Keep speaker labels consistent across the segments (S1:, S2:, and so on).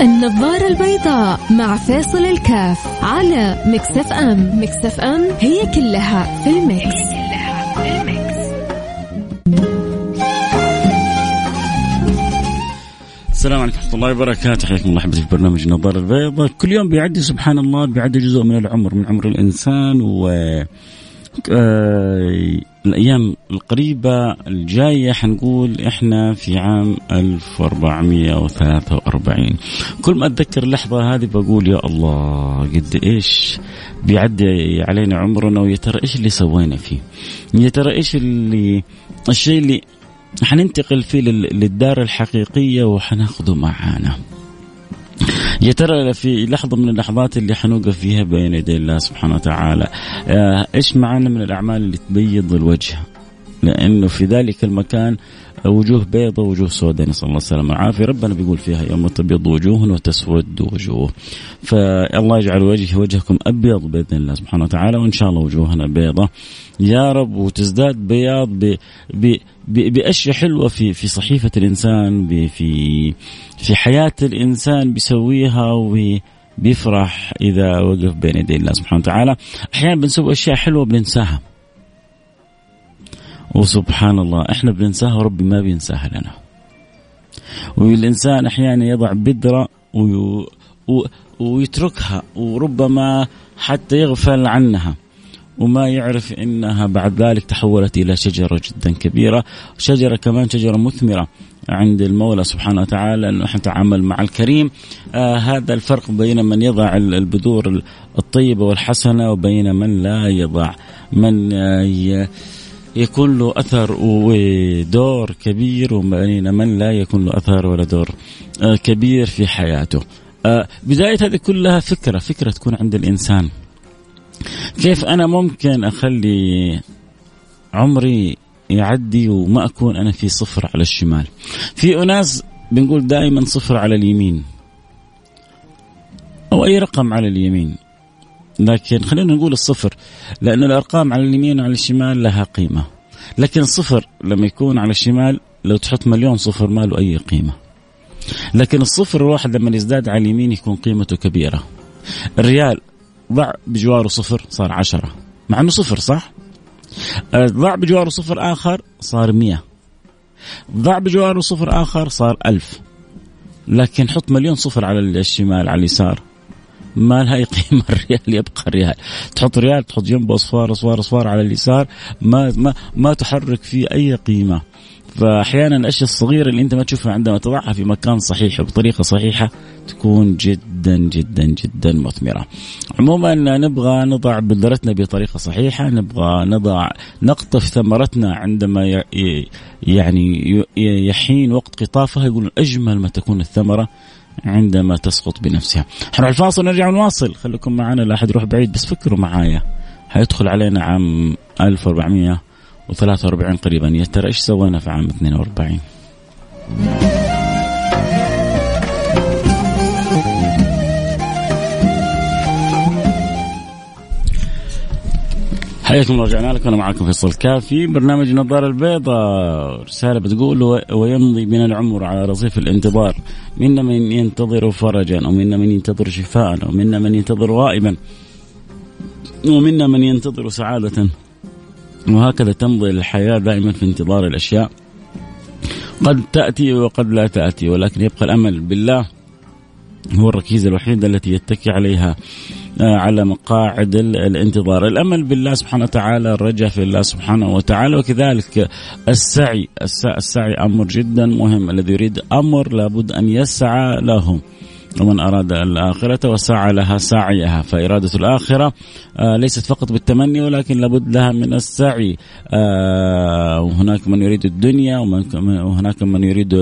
S1: النظارة البيضاء مع فاصل الكاف على Mix FM. Mix FM هي كلها في ال mix.
S2: السلام عليكم ورحمة الله وبركاته. حياكم الله في برنامج النظارة البيضاء. كل يوم بيعدي سبحان الله بيعدي جزء من العمر من عمر الإنسان و الأيام القريبة الجاية حنقول إحنا في عام 1443 كل ما أتذكر اللحظة هذه بقول يا الله قد إيش بيعدي علينا عمرنا ويا ترى إيش اللي سوينا فيه؟ يا ترى إيش اللي الشيء اللي حننتقل فيه للدار الحقيقية وحناخذه معانا. يا ترى في لحظة من اللحظات اللي حنوقف فيها بين يدي الله سبحانه وتعالى آه، إيش معنا من الأعمال اللي تبيض الوجه؟ لأنه في ذلك المكان وجوه بيضة وجوه سوداء نسأل الله السلامة والعافية. ربنا بيقول فيها يوم تبيض وجوه وتسود وجوه. فالله يجعل وجه وجهكم أبيض بإذن الله سبحانه وتعالى وإن شاء الله وجوهنا بيضة. يا رب وتزداد بياض ب ب ب بأشياء حلوة في في صحيفة الإنسان في في حياة الإنسان بيسويها وبيفرح إذا وقف بين يدي الله سبحانه وتعالى. أحيانا بنسوي أشياء حلوة بننساها وسبحان الله إحنا بننساها وربي ما بينساها لنا والإنسان أحيانا يضع بذرة. ويتركها وربما حتى يغفل عنها وما يعرف إنها بعد ذلك تحولت إلى شجرة جدا كبيرة، شجرة كمان شجرة مثمرة عند المولى سبحانه وتعالى انه إحنا نتعامل مع الكريم آه هذا الفرق بين من يضع البذور الطيبة والحسنة وبين من لا يضع من آه يكون له أثر ودور كبير وبين من لا يكون له أثر ولا دور آه كبير في حياته. آه بداية هذه كلها فكرة، فكرة تكون عند الإنسان. كيف أنا ممكن أخلي عمري يعدي وما أكون أنا في صفر على الشمال في أناس بنقول دائما صفر على اليمين أو أي رقم على اليمين لكن خلينا نقول الصفر لأن الأرقام على اليمين وعلى الشمال لها قيمة لكن الصفر لما يكون على الشمال لو تحط مليون صفر ما له أي قيمة. لكن الصفر الواحد لما يزداد على اليمين يكون قيمته كبيرة. الريال ضع بجواره صفر صار عشرة. مع أنه صفر صح؟ ضع بجواره صفر آخر صار مية. ضع بجواره صفر آخر صار ألف. لكن حط مليون صفر على الشمال على اليسار. ما لها أي قيمة الريال يبقى الريال. تحط ريال تحط جنبه اصفار اصفار اصفار على اليسار ما ما ما تحرك فيه أي قيمة. فأحيانا الأشياء الصغيرة اللي أنت ما تشوفها عندما تضعها في مكان صحيح وبطريقة صحيحة تكون جدا جدا جدا مثمرة. عموما نبغى نضع بذرتنا بطريقة صحيحة، نبغى نضع نقطف ثمرتنا عندما يعني يحين وقت قطافها يقولون أجمل ما تكون الثمرة. عندما تسقط بنفسها. حنروح الفاصل نرجع ونواصل، خليكم معنا لا أحد يروح بعيد بس فكروا معايا. حيدخل علينا عام 1400 و43 قريبا يا ترى إيش سوينا في عام 42 حياكم الله رجعنا لكم. أنا معكم فيصل كافي. برنامج النظاره البيضاء رسالة بتقول ويمضي بنا العمر على رصيف الانتظار. منا من ينتظر فرجا ومنا من ينتظر شفاء ومنا من ينتظر غائبا ومنا من ينتظر سعادة. وهكذا تمضي الحياة دائما في انتظار الأشياء. قد تأتي وقد لا تأتي ولكن يبقى الأمل بالله هو الركيزة الوحيدة التي يتكي عليها. على مقاعد الانتظار. الأمل بالله سبحانه وتعالى الرجاء في الله سبحانه وتعالى وكذلك السعي السعي أمر جدا مهم. الذي يريد أمر لابد أن يسعى له. ومن أراد الآخرة وسعى لها سعيها. فإرادة الآخرة آه، ليست فقط بالتمني ولكن لابد لها من السعي. آه، وهناك من يريد الدنيا وهناك من يريد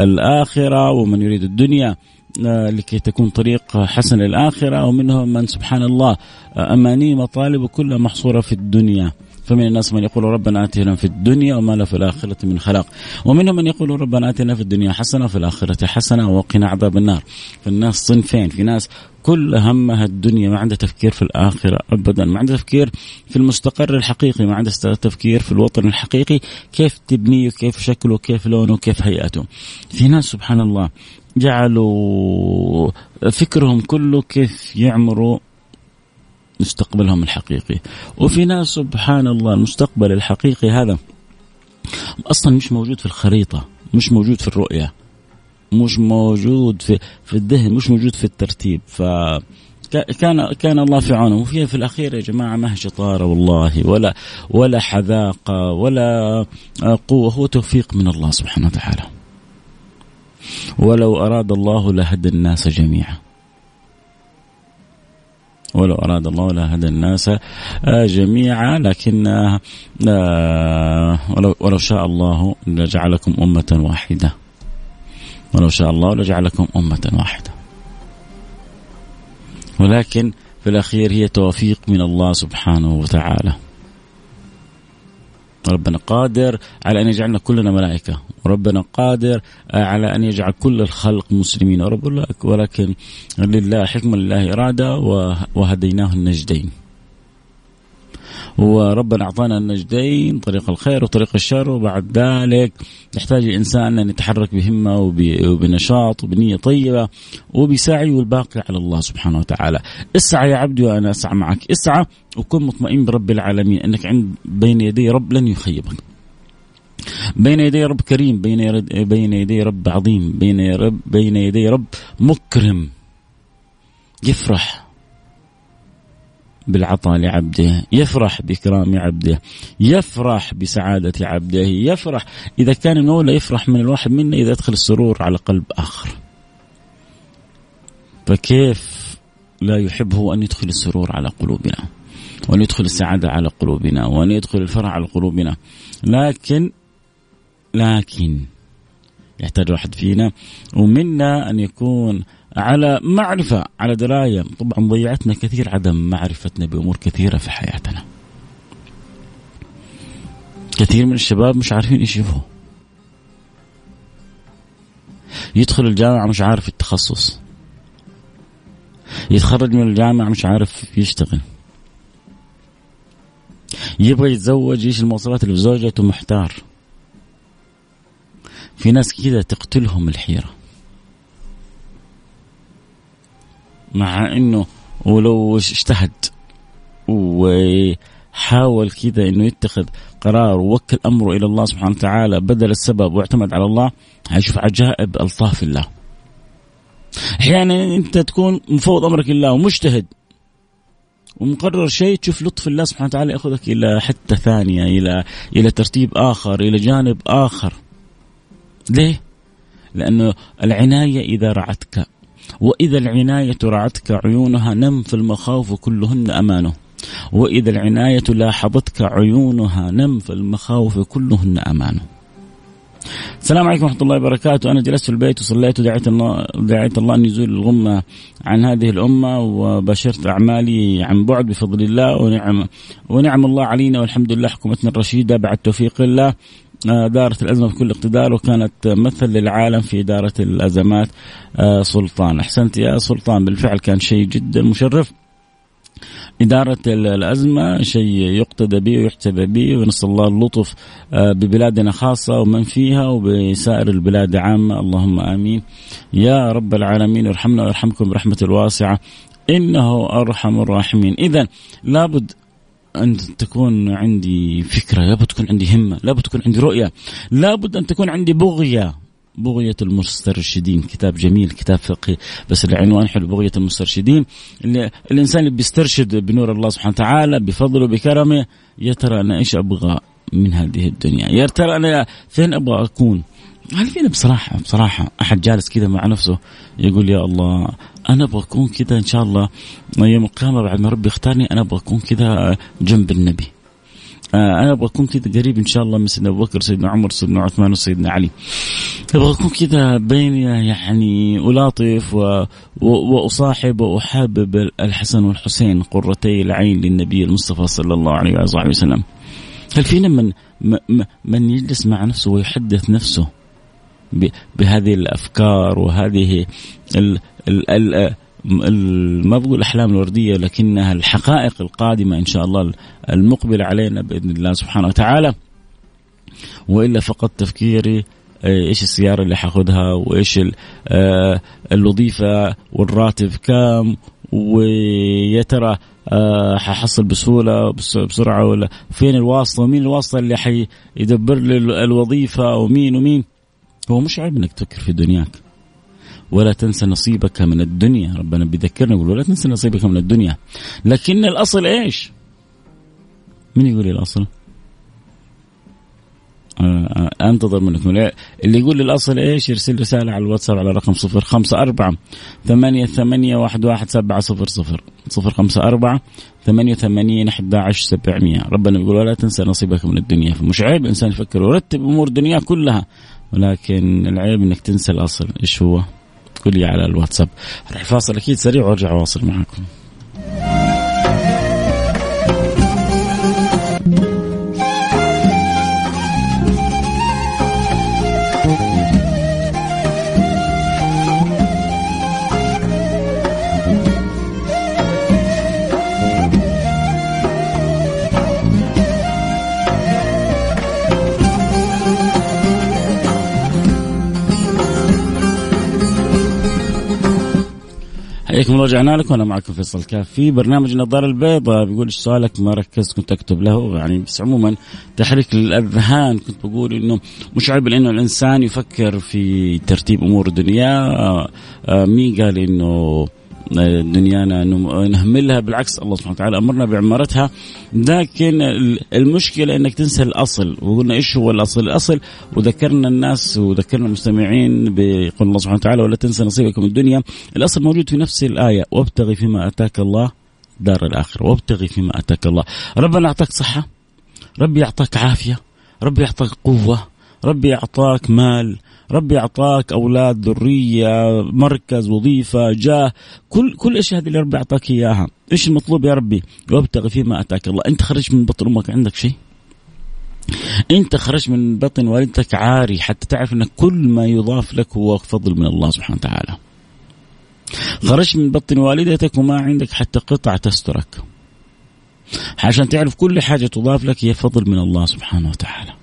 S2: الآخرة ومن يريد الدنيا. لكي تكون طريق حسن للآخرة ومنهم من سبحان الله أماني مطالب كلها محصورة في الدنيا. فمن الناس من يقول ربنا آتنا في الدنيا وما له في الآخرة من خلاق. ومنهم من يقول ربنا آتنا في الدنيا حسنة وفي الآخرة حسنة وقنا عذاب النار. فالناس صنفين في ناس كل همها الدنيا ما عندها تفكير في الآخرة أبدا ما عندها تفكير في المستقر الحقيقي ما عندها تفكير في الوطن الحقيقي كيف تبنيه كيف شكله كيف لونه كيف هيئته. في ناس سبحان الله جعلوا فكرهم كله كيف يعمروا مستقبلهم الحقيقي. وفي ناس سبحان الله المستقبل الحقيقي هذا أصلا مش موجود في الخريطة مش موجود في الرؤية مش موجود في في الذهن مش موجود في الترتيب. ف كان كان الله في عونه وفيها في الأخير يا جماعة ما هي شطارة والله ولا ولا حذاقة ولا قوة هو توفيق من الله سبحانه وتعالى. ولو أراد الله لهدى الناس جميعا. ولو أراد الله لهدى الناس آه، جميعا لكن آه، ولو شاء الله لجعلكم أمة واحدة. ولو شاء الله لجعلكم أمة واحدة. ولكن في الأخير هي توفيق من الله سبحانه وتعالى. ربنا قادر على أن يجعلنا كلنا ملائكة. وربنا قادر على أن يجعل كل الخلق مسلمين. ولكن لله حكمة لله إرادة وهديناه النجدين. وربنا أعطانا النجدين طريق الخير وطريق الشر وبعد ذلك يحتاج الإنسان أن يتحرك بهمة وبنشاط وبنية طيبة وبسعي والباقي على الله سبحانه وتعالى. اسعى يا عبدي وأنا أسعى معك، اسعى وكن مطمئن برب العالمين أنك عند بين يدي رب لن يخيبك. بين يدي رب كريم بين بين يدي رب عظيم بين رب بين يدي رب مكرم يفرح بالعطاء لعبده يفرح بإكرام عبده يفرح بسعادة عبده يفرح إذا كان المولى يفرح من الواحد منا إذا أدخل السرور على قلب آخر. فكيف لا يحب هو أن يدخل السرور على قلوبنا؟ وأن يدخل السعادة على قلوبنا؟ وأن يدخل الفرح على قلوبنا؟ لكن لكن يحتاج واحد فينا ومنا أن يكون على معرفة على دراية. طبعا ضيعتنا كثير عدم معرفتنا بأمور كثيرة في حياتنا. كثير من الشباب مش عارفين إيش يبغوا. يدخل الجامعة مش عارف التخصص. يتخرج من الجامعة مش عارف يشتغل. يبغى يتزوج إيش المواصفات اللي في زوجته محتار. في ناس كذا تقتلهم الحيرة. مع إنه ولو اجتهد وحاول كذا إنه يتخذ قرار ووكل أمره إلى الله سبحانه وتعالى بدل السبب واعتمد على الله حيشوف عجائب ألطاف الله. أحيانا أنت تكون مفوض أمرك لله ومجتهد ومقرر شيء تشوف لطف الله سبحانه وتعالى يأخذك إلى حتة ثانية إلى إلى ترتيب آخر إلى جانب آخر. ليه؟ لأنه العناية إذا رعتك وإذا العناية رعتك عيونها نم في المخاوف كلهن أمانه. وإذا العناية لاحظتك عيونها نم في المخاوف كلهن أمانه. السلام عليكم ورحمة الله وبركاته. أنا جلست في البيت وصليت ودعيت الله دعيت الله أن يزول الغمة عن هذه الأمة وبشرت أعمالي عن بعد بفضل الله ونعم ونعم الله علينا والحمد لله حكومتنا الرشيدة بعد توفيق الله. دارت الأزمة بكل اقتدار وكانت مثل للعالم في إدارة الأزمات آه، سلطان. أحسنت يا سلطان بالفعل كان شيء جدا مشرف. إدارة الأزمة شيء يقتدى به ويحتذى به ونسأل الله اللطف آه، ببلادنا خاصة ومن فيها وبسائر البلاد عامة. اللهم آمين. يا رب العالمين ارحمنا ويرحمكم برحمة الواسعة إنه أرحم الراحمين. إذا لابد أن تكون عندي فكرة لابد تكون عندي همة لابد تكون عندي رؤية لابد أن تكون عندي بغية. بغية المسترشدين كتاب جميل كتاب فقهي بس العنوان حلو بغية المسترشدين. اللي الإنسان اللي بيسترشد بنور الله سبحانه وتعالى بفضله بكرمه يا ترى أنا إيش أبغى من هذه الدنيا؟ يا ترى أنا فين أبغى أكون؟ هل فينا بصراحة بصراحة أحد جالس كذا مع نفسه يقول يا الله أنا أبغى أكون كذا إن شاء الله. يوم القيامة بعد ما ربي اختارني أنا أبغى أكون كذا جنب النبي. آه، أنا أبغى أكون كذا قريب إن شاء الله من سيدنا أبو بكر سيدنا عمر سيدنا عثمان وسيدنا علي. أبغى أكون كذا بين يعني ألاطف و... و... وأصاحب وأحابب الحسن والحسين قرتي العين للنبي المصطفى صلى الله عليه وصحبه وسلم. هل فينا من من يجلس مع نفسه ويحدث نفسه؟ بهذه الأفكار وهذه ال ال ال ما بقول الأحلام الوردية لكنها الحقائق القادمة إن شاء الله المقبلة علينا بإذن الله سبحانه وتعالى. وإلا فقط تفكيري إيش السيارة اللي حاخذها وإيش آه، الوظيفة؟ والراتب كام؟ ويا ترى آه، ححصل بسهولة بسرعة ولا؟ فين الواسطة؟ ومين الواسطة اللي حيدبر لي الوظيفة؟ ومين ومين؟ هو مش عيب إنك تفكر في دنياك. ولا تنسى نصيبك من الدنيا. ربنا بيذكرنا يقول ولا تنسى نصيبك من الدنيا. لكن الأصل إيش؟ مين يقول لي الأصل؟ آه، أنتظر منكم اللي يقول لي الأصل إيش؟ يرسل رسالة على الواتساب على رقم صفر خمسة أربعة ثمانية ثمانية واحد واحد سبعة صفر صفر. صفر خمسة أربعة ثمانية وثمانين أحد عشر سبعمية. ربنا يقول ولا تنسى نصيبك من الدنيا. فمش عيب الإنسان يفكر ويرتب أمور الدنيا كلها. ولكن العيب إنك تنسى الأصل. إيش هو؟ قول لي على الواتساب. راح فاصل أكيد سريع وأرجع أواصل معكم حياكم الله رجعنا لكم وأنا معكم فيصل كاف في برنامج النظاره البيضاء بيقول إيش سؤالك؟ ما ركزت كنت أكتب له يعني بس عموما تحريك للاذهان كنت بقول إنه مش عيب انه الإنسان يفكر في ترتيب أمور الدنيا. آه، آه، مين قال إنه دنيانا نهملها بالعكس الله سبحانه وتعالى أمرنا بعمارتها. لكن المشكلة إنك تنسى الأصل. وقلنا إيش هو الأصل؟ الأصل وذكرنا الناس وذكرنا المستمعين بقول الله سبحانه وتعالى ولا تنسى نصيبك من الدنيا. الأصل موجود في نفس الآية. وابتغي فيما آتاك الله دار الآخرة. وابتغي فيما آتاك الله. ربنا أعطاك صحة. ربي أعطاك عافية. ربي أعطاك قوة. ربي أعطاك مال ربي أعطاك أولاد ذرية مركز وظيفة جاه كل كل الأشياء هذه اللي ربي أعطاك إياها. إيش المطلوب يا ربي؟ وابتغي فيما أتاك الله. أنت خرجت من بطن أمك عندك شيء؟ أنت خرجت من بطن والدتك عاري حتى تعرف أن كل ما يضاف لك هو فضل من الله سبحانه وتعالى. خرجت من بطن والدتك وما عندك حتى قطعة تسترك. عشان تعرف كل حاجة تضاف لك هي فضل من الله سبحانه وتعالى.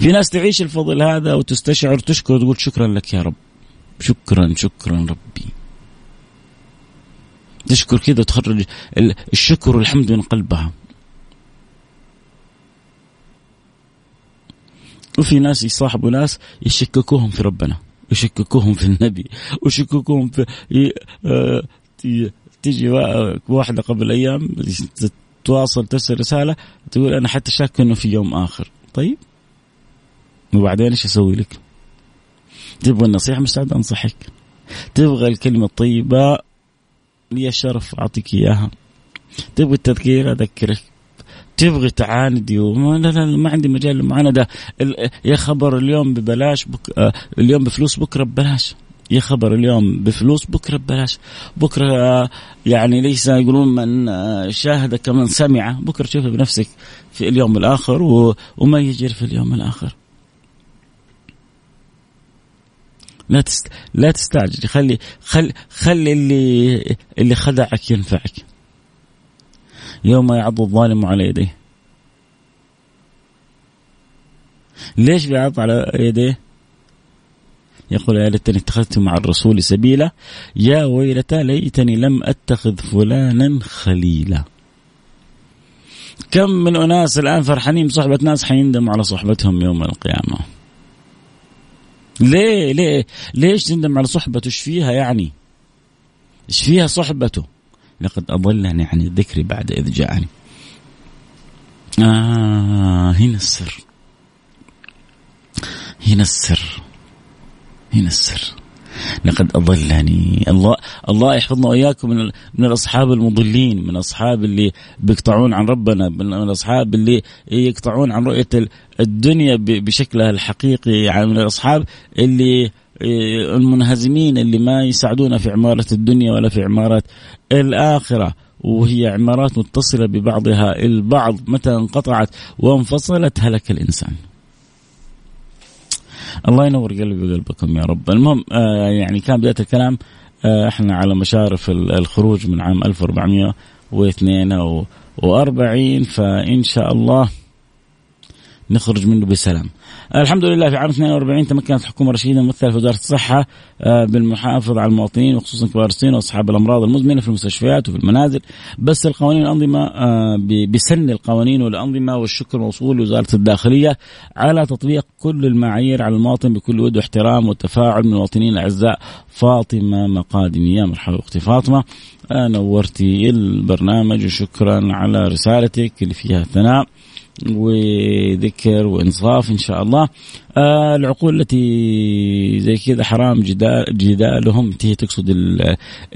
S2: في ناس تعيش الفضل هذا وتستشعر تشكر وتقول شكرا لك يا رب. شكرا شكرا ربي. تشكر كذا وتخرج الشكر والحمد من قلبها. وفي ناس يصاحبوا ناس يشككوهم في ربنا يشككوهم في النبي ويشككوهم في آه، تيجي واحدة قبل أيام تواصل ترسل رسالة تقول أنا حتى شاك أنه في يوم آخر. طيب؟ وبعدين إيش أسوي لك؟ تبغى النصيحة مستعد أنصحك. تبغى الكلمة الطيبة لي الشرف أعطيك إياها. تبغى التذكير أذكرك. تبغي تعاندي وما لا لا ما عندي مجال للمعانده يا خبر اليوم ببلاش بك آه اليوم بفلوس بكرة ببلاش. يا خبر اليوم بفلوس بكرة ببلاش. بكرة آه يعني ليس يقولون من آه شاهد كمن سمع بكرة تشوفه بنفسك في اليوم الآخر وما يجري في اليوم الآخر. لا تست... لا تستعجل. خلي خلي خلي اللي اللي خدعك ينفعك. يوم يعض الظالم على يديه. ليش بيعض على يديه؟ يقول يا ليتني اتخذت مع الرسول سبيلا. يا ويلتى ليتني لم أتخذ فلانا خليلا. كم من أناس الآن فرحانين بصحبة ناس حيندموا على صحبتهم يوم القيامة. ليه ليه ليش تندم على صحبته؟ إيش فيها يعني؟ إيش فيها صحبته؟ لقد أضلني عن الذكر بعد إذ جاءني. آه هنا السر. هنا السر. هنا السر. لقد أضلني. الله الله يحفظنا وإياكم من من الأصحاب المضلين من الأصحاب اللي بيقطعون عن ربنا من الأصحاب اللي يقطعون عن رؤية الدنيا بشكلها الحقيقي. يعني من الأصحاب اللي آه، المنهزمين اللي ما يساعدونا في عمارة الدنيا ولا في عمارة الآخرة. وهي عمارات متصلة ببعضها. البعض متى انقطعت وانفصلت هلك الإنسان. الله ينور قلبي وقلبكم يا رب. المهم آه يعني كان بداية الكلام آه إحنا على مشارف الخروج من عام 1442 فإن شاء الله نخرج منه بسلام. الحمد لله في عام 42 تمكنت الحكومة الرشيدة ممثله في وزارة الصحة آه، بالمحافظة على المواطنين وخصوصا كبار السن واصحاب الأمراض المزمنة في المستشفيات وفي المنازل. بس القوانين والأنظمة آه، بسن القوانين والأنظمة والشكر موصول لوزارة الداخلية على تطبيق كل المعايير على المواطن بكل ود واحترام وتفاعل من المواطنين الأعزاء. فاطمة مقادمي يا مرحبا أختي فاطمة. آه، نورتي البرنامج وشكرا على رسالتك اللي فيها ثناء وذكر وانصاف إن شاء الله. آه العقول التي زي كذا حرام جدال جدالهم هي تقصد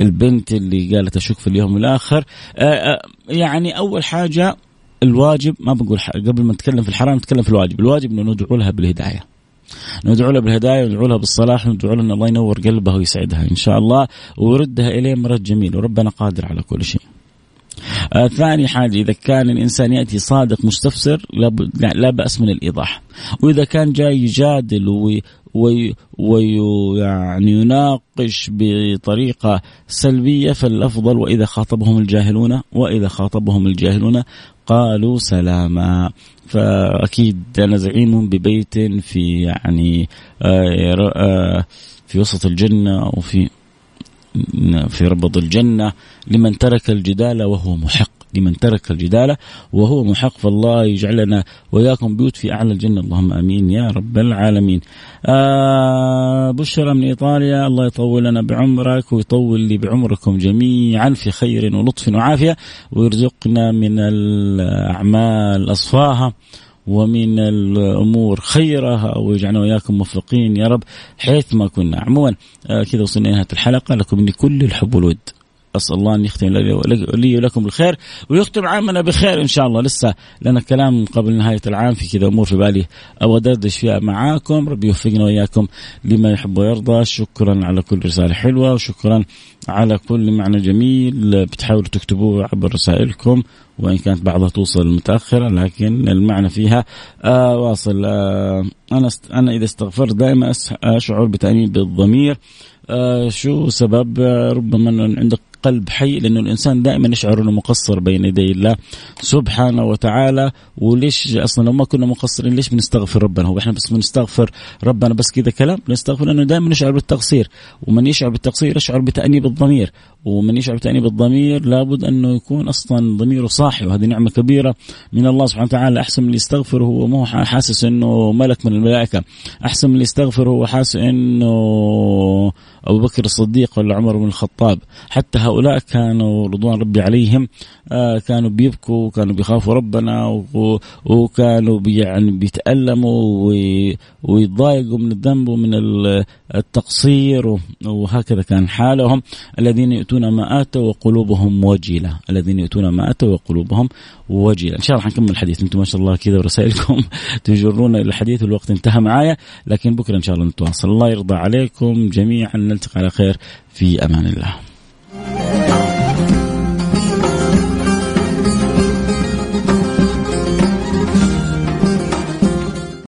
S2: البنت اللي قالت أشك في اليوم الآخر. آه آه يعني أول حاجة الواجب ما بقول قبل ما نتكلم في الحرام نتكلم في الواجب. الواجب إنه ندعو لها بالهداية. ندعو لها بالهداية وندعو لها بالصلاح وندعو لها إن الله ينور قلبها ويسعدها إن شاء الله. ويردها إليه مرد جميل وربنا قادر على كل شيء. آه ثاني حاجة إذا كان الإنسان يأتي صادق مستفسر لا بأس من الإيضاح. وإذا كان جاي يجادل وي ويعني يناقش بطريقة سلبية فالأفضل وإذا خاطبهم الجاهلون وإذا خاطبهم الجاهلون قالوا سلاما. فأكيد أنا زعيم ببيت في يعني آه آه في وسط الجنة وفي في ربض الجنة لمن ترك الجدال وهو محق لمن ترك الجدال وهو محق فالله يجعلنا وإياكم بيوت في أعلى الجنة. اللهم آمين يا رب العالمين. آه بشرى من إيطاليا الله يطول لنا بعمرك ويطول لي بعمركم جميعا في خير ولطف وعافية ويرزقنا من الأعمال أصفاها. ومن الأمور خيرها ويجعلنا وإياكم موفقين يا رب حيث ما كنا. عموما آه، كذا وصلنا نهايه الحلقة. لكم مني كل الحب والود. أسأل الله أن يختم لي ولكم بالخير ويختم عامنا بخير إن شاء الله. لسه لنا كلام قبل نهاية العام في كذا أمور في بالي. أبغى أدردش فيها معاكم. ربي يوفقنا وإياكم لما يحب ويرضى. شكرا على كل رسالة حلوة وشكرا على كل معنى جميل بتحاولوا تكتبوه عبر رسائلكم. وإن كانت بعضها توصل متأخرة لكن المعنى فيها آه واصل آه أنا أنا إذا استغفرت دائما اشعر بتأنيب بالضمير آه شو سبب؟ آه ربما عندك قلب حي لأنه الإنسان دائما يشعر إنه مقصر بين يدي الله سبحانه وتعالى وليش أصلا لو ما كنا مقصرين ليش بنستغفر ربنا؟ هو إحنا بس بنستغفر ربنا بس كذا كلام؟ بنستغفر لأنه دائما نشعر بالتقصير. ومن يشعر بالتقصير يشعر بتأنيب الضمير. ومن يشعر بتأنيب الضمير لابد أنه يكون أصلا ضميره صاحي وهذه نعمة كبيرة من الله سبحانه وتعالى. أحسن من اللي يستغفر هو مو حاسس أنه ملك من الملائكة. أحسن من اللي يستغفر هو حاسس أنه أبو بكر الصديق ولا عمر بن الخطاب. حتى هؤلاء كانوا رضوان ربي عليهم آه كانوا بيبكوا وكانوا بيخافوا ربنا وكانوا يعني بيتألموا ويتضايقوا من الذنب ومن التقصير وهكذا كان حالهم. الذين يؤتون ما آتوا وقلوبهم وجلة الذين يؤتون ما آتوا وقلوبهم وجلة إن شاء الله حنكمل الحديث. أنتم ما شاء الله كذا ورسائلكم تجرون إلى الحديث والوقت انتهى معايا لكن بكرة إن شاء الله نتواصل. الله يرضى عليكم جميعا. نلتقي على خير في أمان الله.